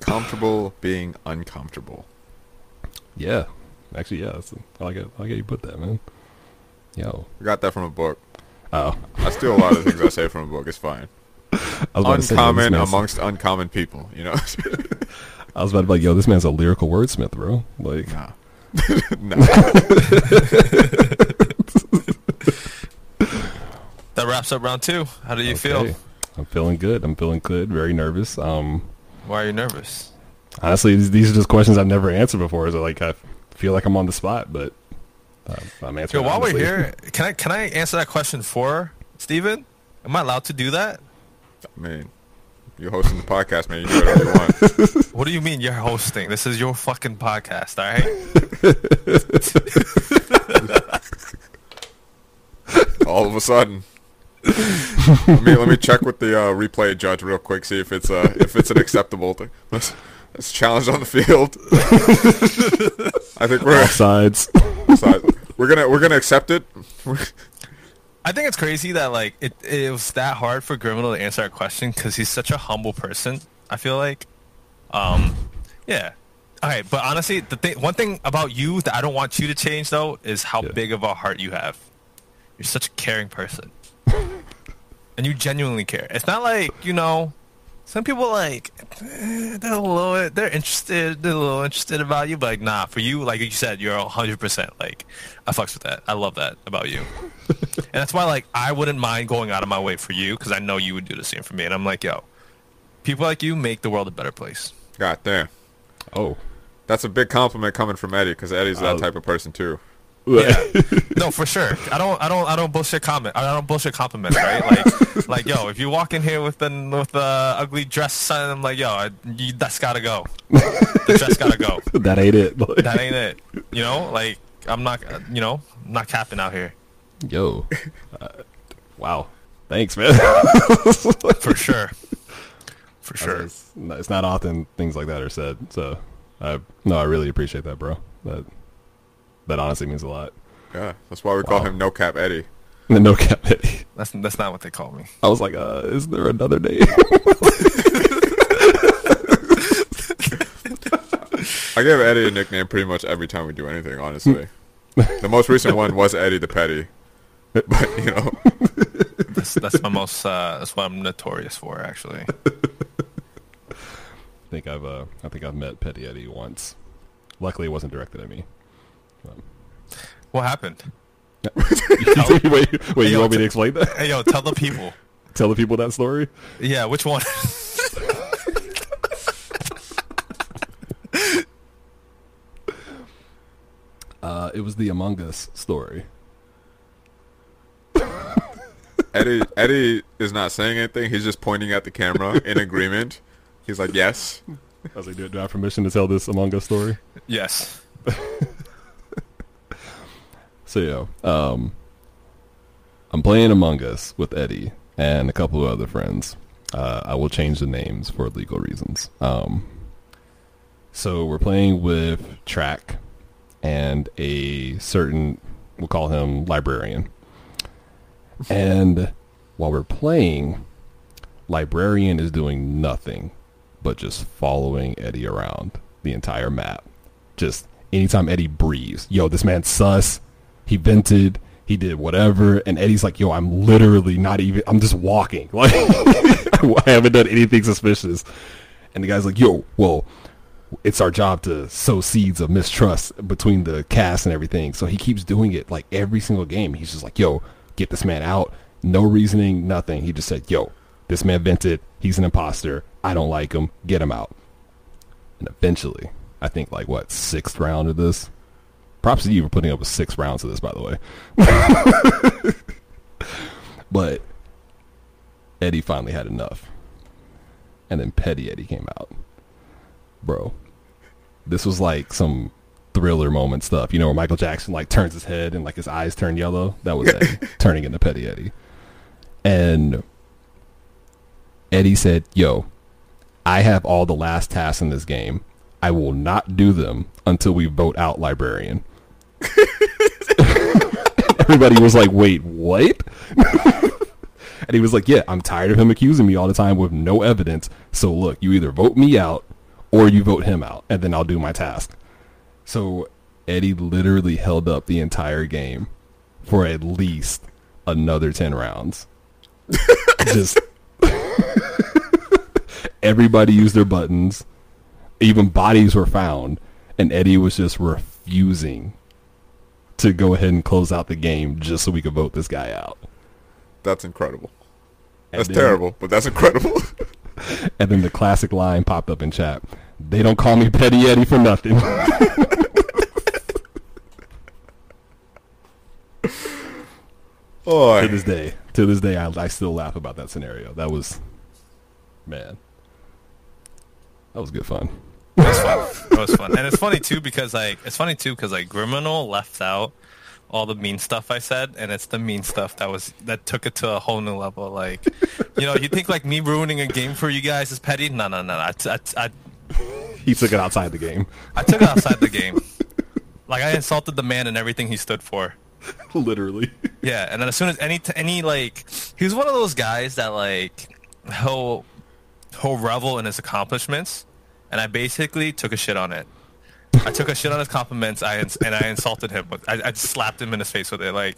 Comfortable being uncomfortable. yeah actually yeah that's, i like it i like how you put that man yo I got that from a book. oh I steal a lot of things I say from a book. It's fine. I was about to say, Uncommon amongst uncommon people, you know? I was about to be like, yo, this man's a lyrical wordsmith, bro. Like, nah. nah. that wraps up round two. How do you feel? I'm feeling good. I'm feeling good. Very nervous. Um, Why are you nervous? honestly, these, these are just questions I've never answered before. So like, I feel like I'm on the spot, but uh, I'm Yo, answering. while we're here, can I can I answer that question for Steven? Am I allowed to do that? I mean, you're hosting the podcast, man. You do whatever you want. What do you mean you're hosting? This is your fucking podcast, all right? All of a sudden. let me let me check with the uh, replay judge real quick. See if it's uh if it's an acceptable thing. Let's, let's challenge on the field. I think we're sides. we're gonna we're gonna accept it. I think it's crazy that like it it was that hard for Griminal to answer our question because he's such a humble person. I feel like, um, yeah. All right, but honestly, the thing, one thing about you that I don't want you to change though is how Yeah. big of a heart you have. You're such a caring person, and you genuinely care. It's not like you know, some people like eh, they're a little they're interested, they're a little interested about you, but like nah, for you, like you said, you're hundred percent like I fucks with that. I love that about you. And that's why, like, I wouldn't mind going out of my way for you because I know you would do the same for me. And I'm like, yo, people like you make the world a better place. God damn, Oh, that's a big compliment coming from Eddie because Eddie's that Oh. type of person too. Yeah, no, for sure. I don't, I don't, I don't bullshit comment. I don't bullshit compliment, right? Like, like, yo, if you walk in here with the with the ugly dress, son, I'm like, yo, I, you, that's gotta go. The dress gotta go. that ain't it. That ain't it. You know, like, I'm not, you know, I'm not capping out here Yo, uh, wow. Thanks, man. for sure. For sure. It's, it's not often things like that are said, so I, no, I really appreciate that, bro. That that honestly means a lot. Yeah, that's why we call Wow. him No Cap Eddie. The no cap Eddie. That's that's not what they call me. I was like, uh, is there another name? I give Eddie a nickname pretty much every time we do anything, honestly. the most recent one was Eddie the Petty. But, you know, That's that's my most. Uh, that's what I'm notorious for, actually. I think I've uh, I think I've met Petty Eddie once. Luckily, it wasn't directed at me. What happened? wait, wait, Hey, you yo, want me to explain that? Hey, yo, tell the people. Tell the people that story. Yeah, which one? Uh, it was the Among Us story. Eddie Eddie is not saying anything. He's just pointing at the camera in agreement. He's like, yes. I was like, do, do I have permission to tell this Among Us story? yes. So yeah, um, I'm playing Among Us with Eddie and a couple of other friends. Uh, I will change the names for legal reasons. Um, so we're playing with Track and a certain, we'll call him Librarian. And while we're playing, Librarian is doing nothing but just following Eddie around the entire map. Just anytime Eddie breathes, yo, this man's sus. He vented. He did whatever, and Eddie's like, "Yo, I'm literally not even. I'm just walking. Like, I haven't done anything suspicious." And the guy's like, "Yo, well, it's our job to sow seeds of mistrust between the cast and everything." So he keeps doing it like every single game. He's just like, "Yo, get this man out." No reasoning, nothing. He just said, "Yo, this man vented. He's an imposter. I don't like him. Get him out." And eventually, I think like what sixth round of this. Props to you for putting up with six rounds of this, by the way. but Eddie finally had enough, and then Petty Eddie came out. Bro, this was like some thriller moment stuff. You know where Michael Jackson like turns his head and like his eyes turn yellow. That was Eddie turning into Petty Eddie, and Eddie said, "Yo, I have all the last tasks in this game. I will not do them until we vote out librarian. Everybody was like, wait, what? and he was like, yeah, I'm tired of him accusing me all the time with no evidence. So look, you either vote me out or you vote him out, and then I'll do my task. So Eddie literally held up the entire game for at least another 10 rounds. Just everybody used their buttons. Even bodies were found, and Eddie was just refusing to go ahead and close out the game just so we could vote this guy out. That's incredible. That's then- terrible, but that's incredible. And then the classic line popped up in chat. They don't call me Petty Eddie for nothing. oh, to this day, to this day, I, I still laugh about that scenario. That was, man, that was good fun. It was fun. It was fun, and it's funny too because like it's funny too because like Griminal left out all the mean stuff I said, and it's the mean stuff that was that took it to a whole new level. Like, you know, you think like me ruining a game for you guys is petty? No, no, no. I, I, I, He took it outside the game, I took it outside the game. Like I insulted the man and everything he stood for. literally. Yeah, and then as soon as any t- any like he was one of those guys that like he'll he'll revel in his accomplishments, and I basically took a shit on it. I took a shit on his compliments, I ins- and I insulted him. But I, I just slapped him in his face with it, like.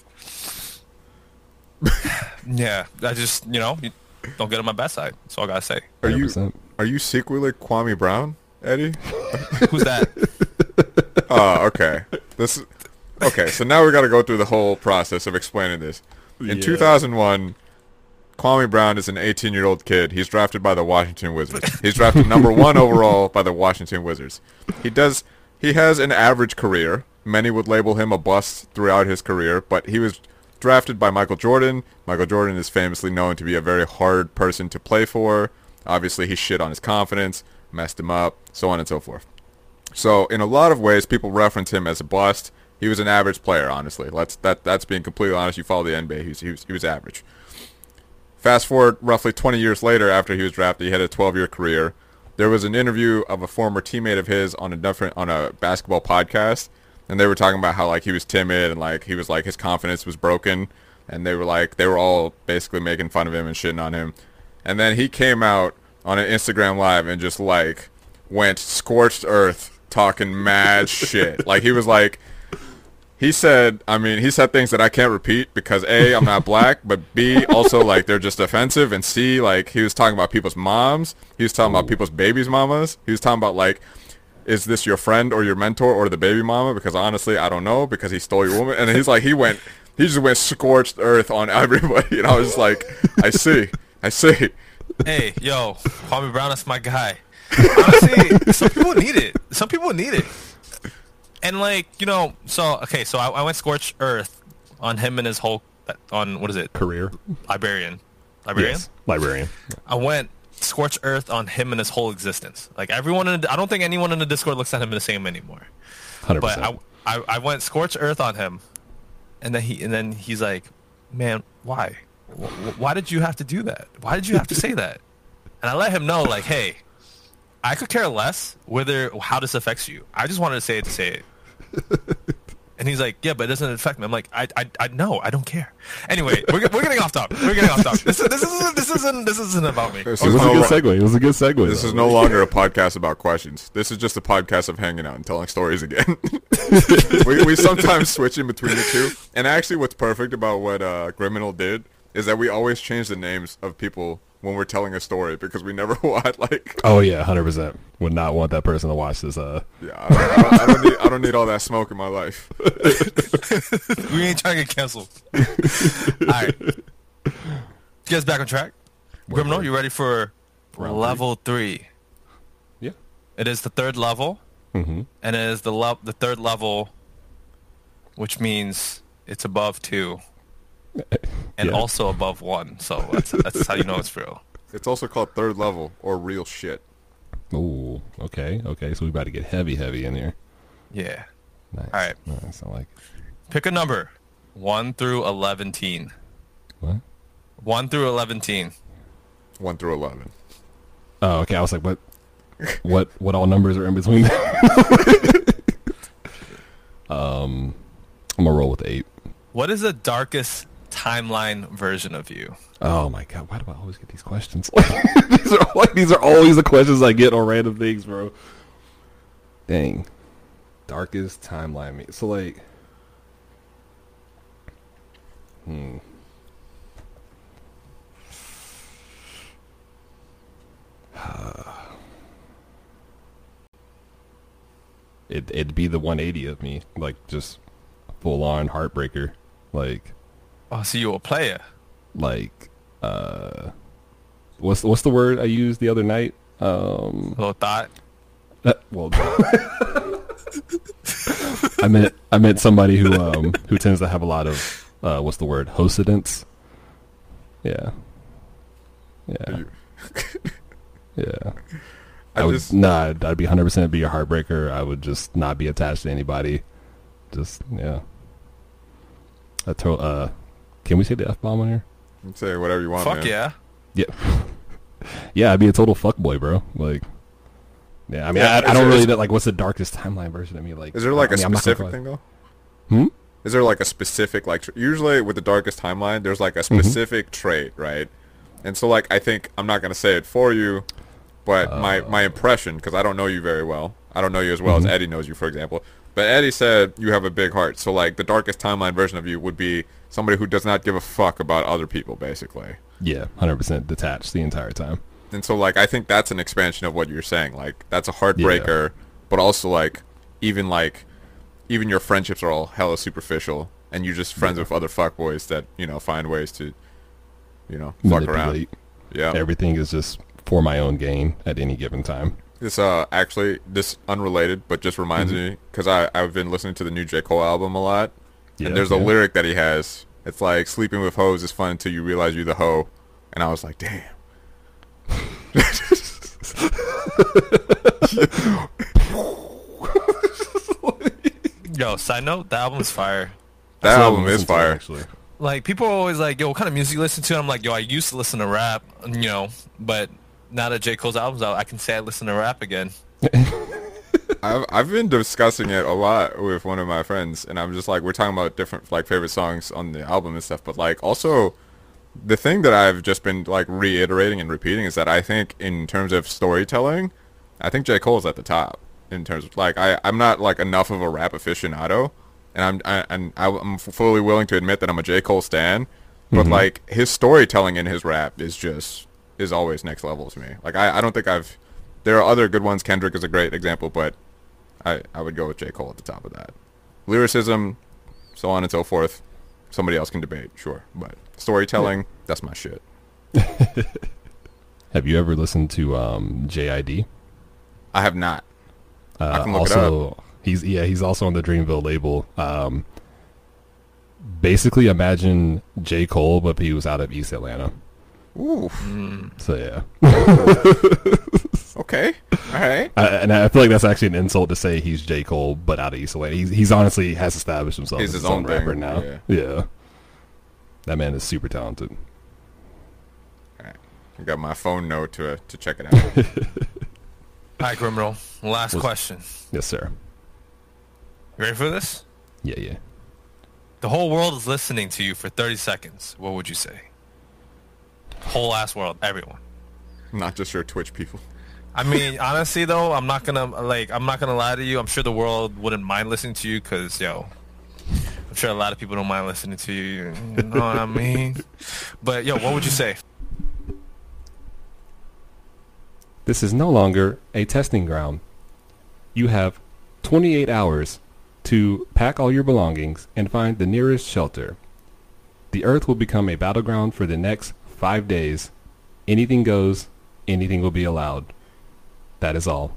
yeah, I just you know you don't get on my bad side. That's all I gotta say. are you 100%. are you secretly Kwame Brown, Eddie? Who's that? Oh, okay. This okay. So now we got to go through the whole process of explaining this. In Yeah. 2001, Kwame Brown is an 18-year-old kid. He's drafted by the Washington Wizards. He's drafted number one overall by the Washington Wizards. He does. He has an average career. Many would label him a bust throughout his career, but he was drafted by Michael Jordan. Michael Jordan is famously known to be a very hard person to play for. Obviously, he shit on his confidence, messed him up, so on and so forth. So in a lot of ways, people reference him as a bust. He was an average player, honestly. Let's that that's being completely honest. You follow the NBA, he was he was, he was average. Fast forward roughly 20 years later, after he was drafted, he had a 12-year career. there was an interview of a former teammate of his on a different on a basketball podcast, and they were talking about how like he was timid and like he was like his confidence was broken, and they were like they were all basically making fun of him and shitting on him, and then he came out on an Instagram live and just like went scorched earth talking mad shit. Like he was like he said, I mean, he said things that I can't repeat because A, I'm not black, but B, also like they're just offensive, and C, like he was talking about people's moms, he was talking about people's babies' mamas, he was talking about like, is this your friend or your mentor or the baby mama? Because honestly, I don't know because he stole your woman, and he's like, he went, he just went scorched earth on everybody, and I was just like, I see, I see. Hey, yo, Kwame Brown, that's my guy. Honestly, some people need it. Some people need it. And like, you know, so okay, so I, I went scorched earth on him and his whole on what is it? Career. Liberian. Liberian? Yes. Librarian. I went scorched earth on him and his whole existence. Like everyone in the, I don't think anyone in the Discord looks at him the same anymore. Hundred But percent. I, I I went scorched earth on him, and then he and then he's like, "Man, why? Wh- wh- Why did you have to do that? Why did you have to say that?" And I let him know, like, "Hey, I could care less whether how this affects you. I just wanted to say it to say it." And he's like, "Yeah, but it doesn't affect me." I'm like, "I, I, I know. I don't care." Anyway, we're, we're getting off topic. We're getting off topic. This, is- this isn't this isn't this isn't about me. This It is was a good segue. It was a good segue. This though. is no longer a podcast about questions. This is just a podcast of hanging out and telling stories again. we, we sometimes switch in between the two. And actually, what's perfect about what uh, Griminal did is that we always change the names of people when we're telling a story because we never want like. Oh yeah, hundred percent. Would not want that person to watch this. Uh, Yeah, I don't, I, don't, I, don't need, I don't need all that smoke in my life. We ain't trying to get canceled. All right. get us back on track? Griminal, you ready for Round level three? yeah. It is the third level, Mm-hmm. and it is the le- the third level, which means it's above two, and Yeah. also above one. So that's that's how you know it's real. It's also called third level or real shit. Ooh. Okay. Okay. So we about to get heavy, heavy in here. Yeah. Nice. All right. Nice. I like. It. Pick a number, one through eleven. Teen. What? One through eleven. Teen. One through eleven. Oh, okay. I was like, what? What? What all numbers are in between? um, I'm gonna roll with eight. What is the darkest timeline version of you? Oh my god, why do I always get these questions? these are like these are always the questions I get on random things, bro. Dang. Darkest timeline me. So like Hmm. it it'd be the 180 of me, like just full on heartbreaker, like Oh, so you're a player? like uh what's what's the word I used the other night? Um Little thought. uh, well I meant I meant somebody who um who tends to have a lot of uh what's the word? Hosidence. Yeah. Yeah. Yeah. I, I, would just nah, I'd, I'd be 100% be a heartbreaker. I would just not be attached to anybody. Just yeah. I told uh can we say the F bomb on here? you can say whatever you want. Fuck man. yeah. Yeah. yeah, I'd be a total fuckboy, bro. Like, yeah, I mean, Yeah, I, is I don't there- really is- know, like, what's the darkest timeline version of me? Like, Is there like I a mean, I'm not gonna specific thing though? Hmm? Is there like a specific like tr- usually with the darkest timeline there's like a Mm-hmm. specific trait, right? And so like I think I'm not gonna say it for you, but my Uh. my impression because I don't know you very well. I don't know you as well Mm-hmm. as Eddie knows you, for example. But Eddie said you have a big heart. So like the darkest timeline version of you would be somebody who does not give a fuck about other people, basically. Yeah, 100% detached the entire time. And so like I think that's an expansion of what you're saying. Like that's a heartbreaker, but also like even like even your friendships are all hella superficial and you're just friends with other fuckboys that, you know, find ways to you know, fuck around. Yeah. Everything is just for my own gain at any given time. This uh actually this unrelated but just reminds Mm-hmm. me cuz I I've been listening to the new J Cole album a lot. Yeah, and there's a lyric that he has. It's like sleeping with hoes is fun until you realize you're the hoe. And I was like, "Damn." Yo, side note, the album's fire. That That's album is listening to, fire. actually. Like people are always like, "Yo, what kind of music you listen to?" And I'm like, "Yo, I used to listen to rap, you know, but now that J Cole's album's out, I can say I listen to rap again. I've I've been discussing it a lot with one of my friends, and I'm just like we're talking about different like favorite songs on the album and stuff, but like also the thing that I've just been like reiterating and repeating is that I think in terms of storytelling, I think J Cole's at the top in terms of like I I'm not like enough of a rap aficionado, and I'm I, and I'm fully willing to admit that I'm a J Cole stan, but mm-hmm. like his storytelling in his rap is just is always next level to me. Like I I don't think I've there are other good ones. Kendrick is a great example, but I, I would go with J. Cole at the top of that. Lyricism, so on and so forth. Somebody else can debate, sure. But storytelling, that's my shit. Have you ever listened to um, JID? I have not. Uh, can look it also, he's yeah, he's also on the Dreamville label. Um, basically, imagine J. Cole, but he was out of East Atlanta. Ooh, So yeah, okay. All right. I, and I feel like that's actually an insult to say he's J. Cole, but out of East Atlanta. He's, he's honestly has established himself He's as his his own own rapper now. yeah. yeah, that man is super talented. All right. I got my phone note to to check it out. All right, griminal. Last Was- question. Yes, sir. You ready for this? Yeah, yeah. The whole world is listening to you for 30 seconds. What would you say? Whole ass world, everyone. not just your Twitch people. I mean, honestly though, I'm not gonna like, I'm not gonna lie to you. I'm sure the world wouldn't mind listening to you, cause yo, I'm sure a lot of people don't mind listening to you. You know what I mean? But yo, what would you say? This is no longer a testing ground. You have 28 hours to pack all your belongings and find the nearest shelter. The earth will become a battleground for the next five days. Anything goes, anything will be allowed. That is all.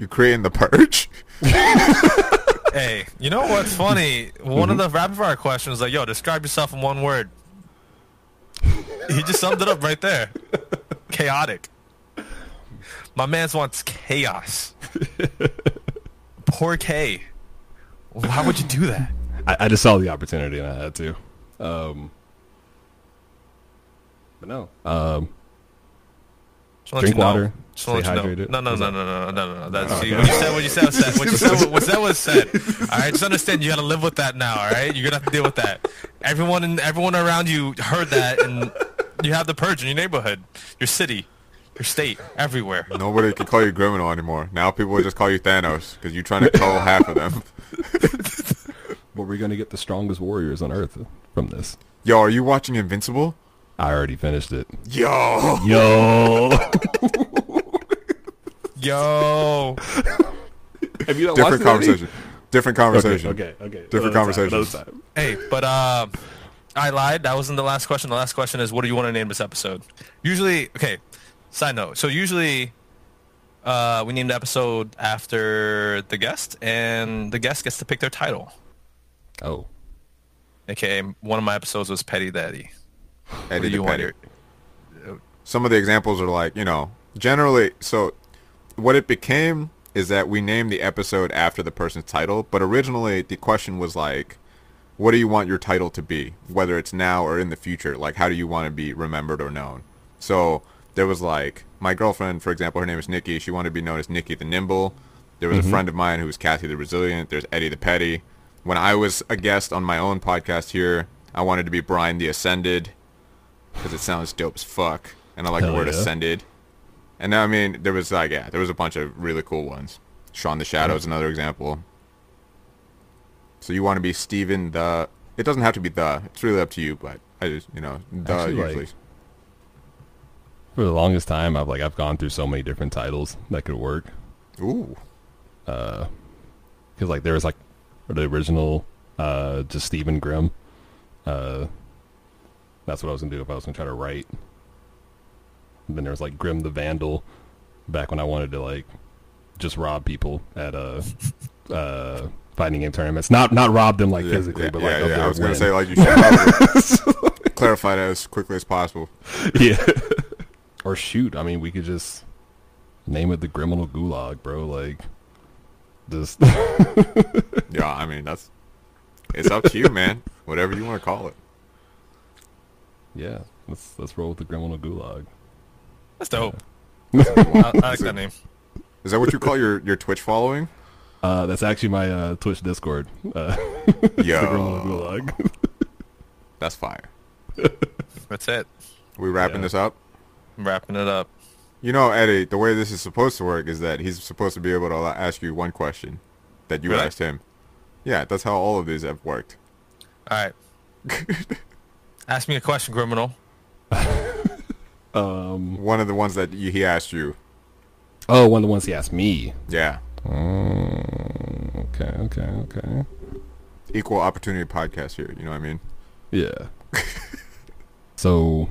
You're creating the purge? Hey, you know what's funny? One of the rapid fire questions was like, "Yo, describe yourself in one word." he just summed it up right there. Chaotic. My man's wants chaos. Poor K. Why would you do that? I, I just saw the opportunity and I had to. Um, but no. Um, Just Drink let know. water, Just stay know. hydrated. No, no, no, no, no, no, no, no. That's oh, you, what you said. What you said was said. What you said. What said was said. All right, just understand. You got to live with that now. All right, you're gonna have to deal with that. Everyone and everyone around you heard that, and you have the purge in your neighborhood, your city, your state, everywhere. Nobody can call you griminal anymore. Now people will just call you Thanos because you're trying to kill half of them. but we're going to get the strongest warriors on earth from this. Yo, are you watching Invincible? I already finished it. Yo. Yo. Yo, Have you not Different conversation. Different conversation. Okay, okay. okay. Different Another time, conversations. another time. hey, but uh, I lied. That wasn't the last question. The last question is, what do you want to name this episode? Usually, okay. Side note. So usually, uh, we name the episode after the guest, and the guest gets to pick their title. Oh. Okay. one of my episodes was Petty Daddy. Eddie What do the you want Petty. your- Some of the examples are like, you know, generally, so what it became is that we named the episode after the person's title, but originally the question was like, what do you want your title to be? Whether it's now or in the future, like how do you want to be remembered or known? So there was like, my girlfriend, for example, her name is Nikki. She wanted to be known as Nikki the Nimble. There was a mm-hmm. friend of mine who was Kathy the Resilient. There's Eddie the Petty. When I was a guest on my own podcast here, I wanted to be Brian the Ascended because it sounds dope as fuck, and I like the word yeah. ascended. And I mean, there was like, yeah, there was a bunch of really cool ones. Sean the Shadow is another example. So you want to be Steven the? It doesn't have to be the. It's really up to you, but I just, you know, the Actually, like, usually. For the longest time, I've like I've gone through so many different titles that could work. Ooh, Because like there was like the original, uh, just Stephen Grimm. Uh, that's what I was gonna do if I was gonna try to write. And then there was like Grim the Vandal, back when I wanted to like just rob people at uh, uh, fighting game tournaments. Not not rob them like yeah, physically, yeah, but like of yeah. I was gonna win. say like you should probably clarify that as quickly as possible. yeah. or shoot, I mean, we could just name it the Griminal Gulag, bro. Like, just Yeah, I mean that's. It's up to you, man. Whatever you want to call it. Yeah. Let's let's roll with the Griminal Gulag. That's dope. I, I like that name. Is that what you call your, your Twitch following? Uh, that's actually my uh, Twitch Discord. Uh, the Gorilla Yo, Gulag. that's fire. That's it. We wrapping Yeah. this up? I'm wrapping it up. You know, Eddie, the way this is supposed to work is that he's supposed to be able to ask you one question that you Really? asked him. Yeah, that's how all of these have worked. All right. Ask me a question, griminal. Um, One of the ones that he asked you. oh, one of the ones he asked me. Yeah. Mm, okay, okay, okay. Equal opportunity podcast here. You know what I mean? Yeah. so,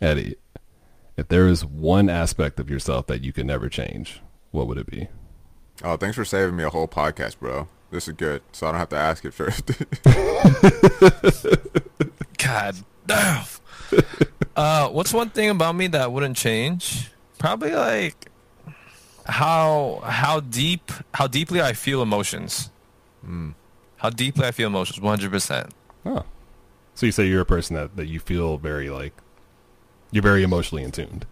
Eddie, if there is one aspect of yourself that you could never change, what would it be? Oh, thanks for saving me a whole podcast, bro. This is good, so I don't have to ask it first. God damn. uh, what's one thing about me that wouldn't change? Probably like how how deep how deeply I feel emotions. How deeply I feel emotions, one hundred percent. Oh. So you say you're a person that, that you feel very like you're very emotionally in tuned.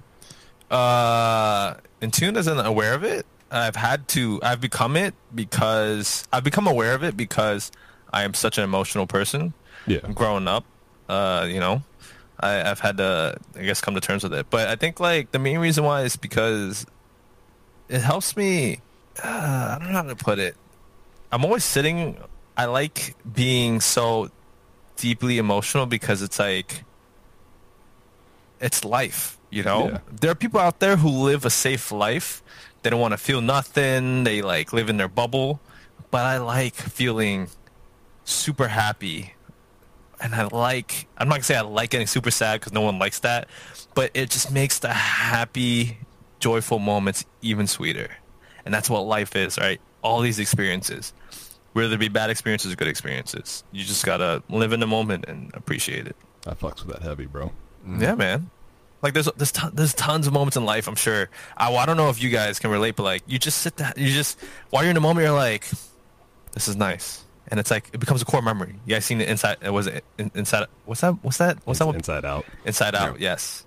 Uh, in tune isn't aware of it. I've had to. I've become it because I've become aware of it because I am such an emotional person. Yeah. growing up, uh, you know, I, I've had to, I guess, come to terms with it. But I think like the main reason why is because it helps me. Uh, I don't know how to put it. I'm always sitting. I like being so deeply emotional because it's like it's life. You know, Yeah. there are people out there who live a safe life. They don't want to feel nothing. They like live in their bubble. But I like feeling super happy and I like I'm not gonna say I like getting super sad because no one likes that, but it just makes the happy, joyful moments even sweeter, and that's what life is, right? All these experiences, whether it be bad experiences or good experiences, you just gotta live in the moment and appreciate it. I fucks with that heavy, bro. Mm. Yeah, man. Like there's there's ton, there's tons of moments in life. I'm sure. I, I don't know if you guys can relate, but like you just sit that you just while you're in the moment, you're like, this is nice, and it's like it becomes a core memory. Yeah, I seen it inside? It was it inside. What's that? What's that? What's that? One? Inside out. Inside Out. Yeah. Yes.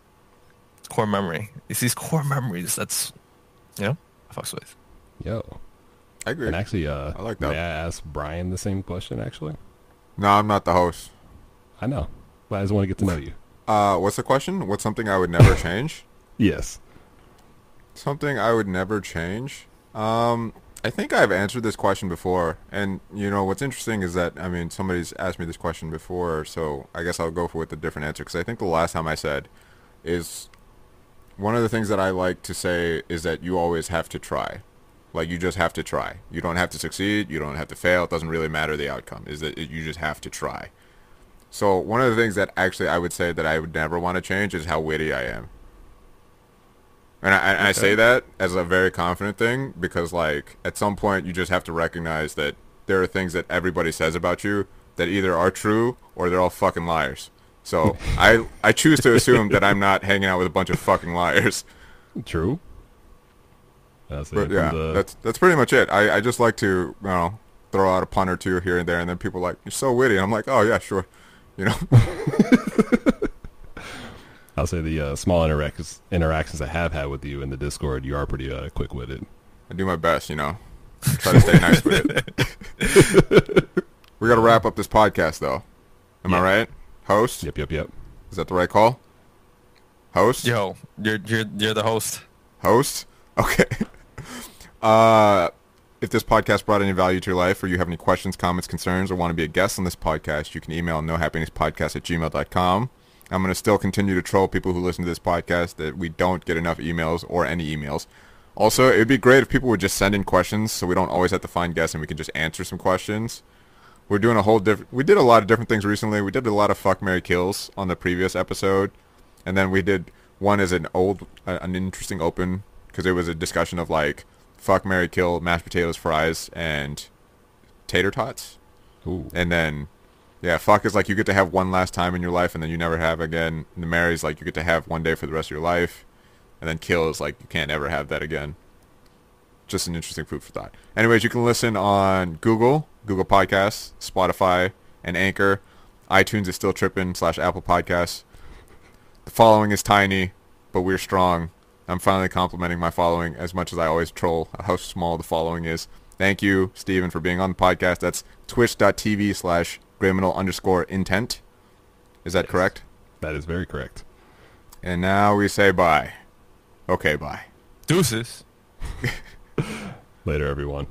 It's core memory. It's these core memories. That's you know I fucks with. Yo. I agree. And actually, uh, I like that. May I ask Brian the same question? Actually, No, I'm not the host. I know, but I just want to get to know you. Uh, what's the question? What's something I would never change? Yes. Something I would never change. Um, I think I've answered this question before, and you know what's interesting is that I mean somebody's asked me this question before, so I guess I'll go for with a different answer because I think the last time I said is one of the things that I like to say is that you always have to try. Like you just have to try. You don't have to succeed. You don't have to fail. It doesn't really matter the outcome. Is that you just have to try. So one of the things that actually I would say that I would never want to change is how witty I am. And I, and I say that as a very confident thing because like at some point you just have to recognize that there are things that everybody says about you that either are true or they're all fucking liars. So I I choose to assume that I'm not hanging out with a bunch of fucking liars. True. That's it. But yeah, the- that's that's pretty much it. I, I just like to you know throw out a pun or two here and there, and then people are like you're so witty. I'm like, oh yeah, sure, you know. I'll say the uh, small interactions interactions I have had with you in the Discord, you are pretty uh, quick witted. I do my best, you know. Try to stay nice with it. we got to wrap up this podcast, though. Am I right? Host? Yep, yep, yep. Is that the right call? Host? Yo, you're you're you're the host. Host? Okay. Uh, if this podcast brought any value to your life or you have any questions, comments, concerns, or want to be a guest on this podcast, you can email nohappinesspodcast at gmail.com. I'm going to still continue to troll people who listen to this podcast that we don't get enough emails or any emails. Also, it would be great if people would just send in questions so we don't always have to find guests and we can just answer some questions. We're doing a whole different... We did a lot of different things recently. We did a lot of fuck, Mary kills on the previous episode. And then we did one as an old, uh, an interesting open, because it was a discussion of like fuck, Mary kill, mashed potatoes, fries, and tater tots. Ooh. And then, yeah, fuck is like you get to have one last time in your life and then you never have again. And the Mary's like you get to have one day for the rest of your life. And then kill is like you can't ever have that again. Just an interesting food for thought. Anyways, you can listen on Google, Google Podcasts, Spotify, and Anchor. iTunes is still tripping slash Apple Podcasts. The following is tiny, but we're strong. I'm finally complimenting my following as much as I always troll how small the following is. Thank you, Steven, for being on the podcast. That's twitch.tv slash griminal underscore intent. Is that correct? That is very correct. And now we say bye. Okay, bye. Deuces. Later, everyone.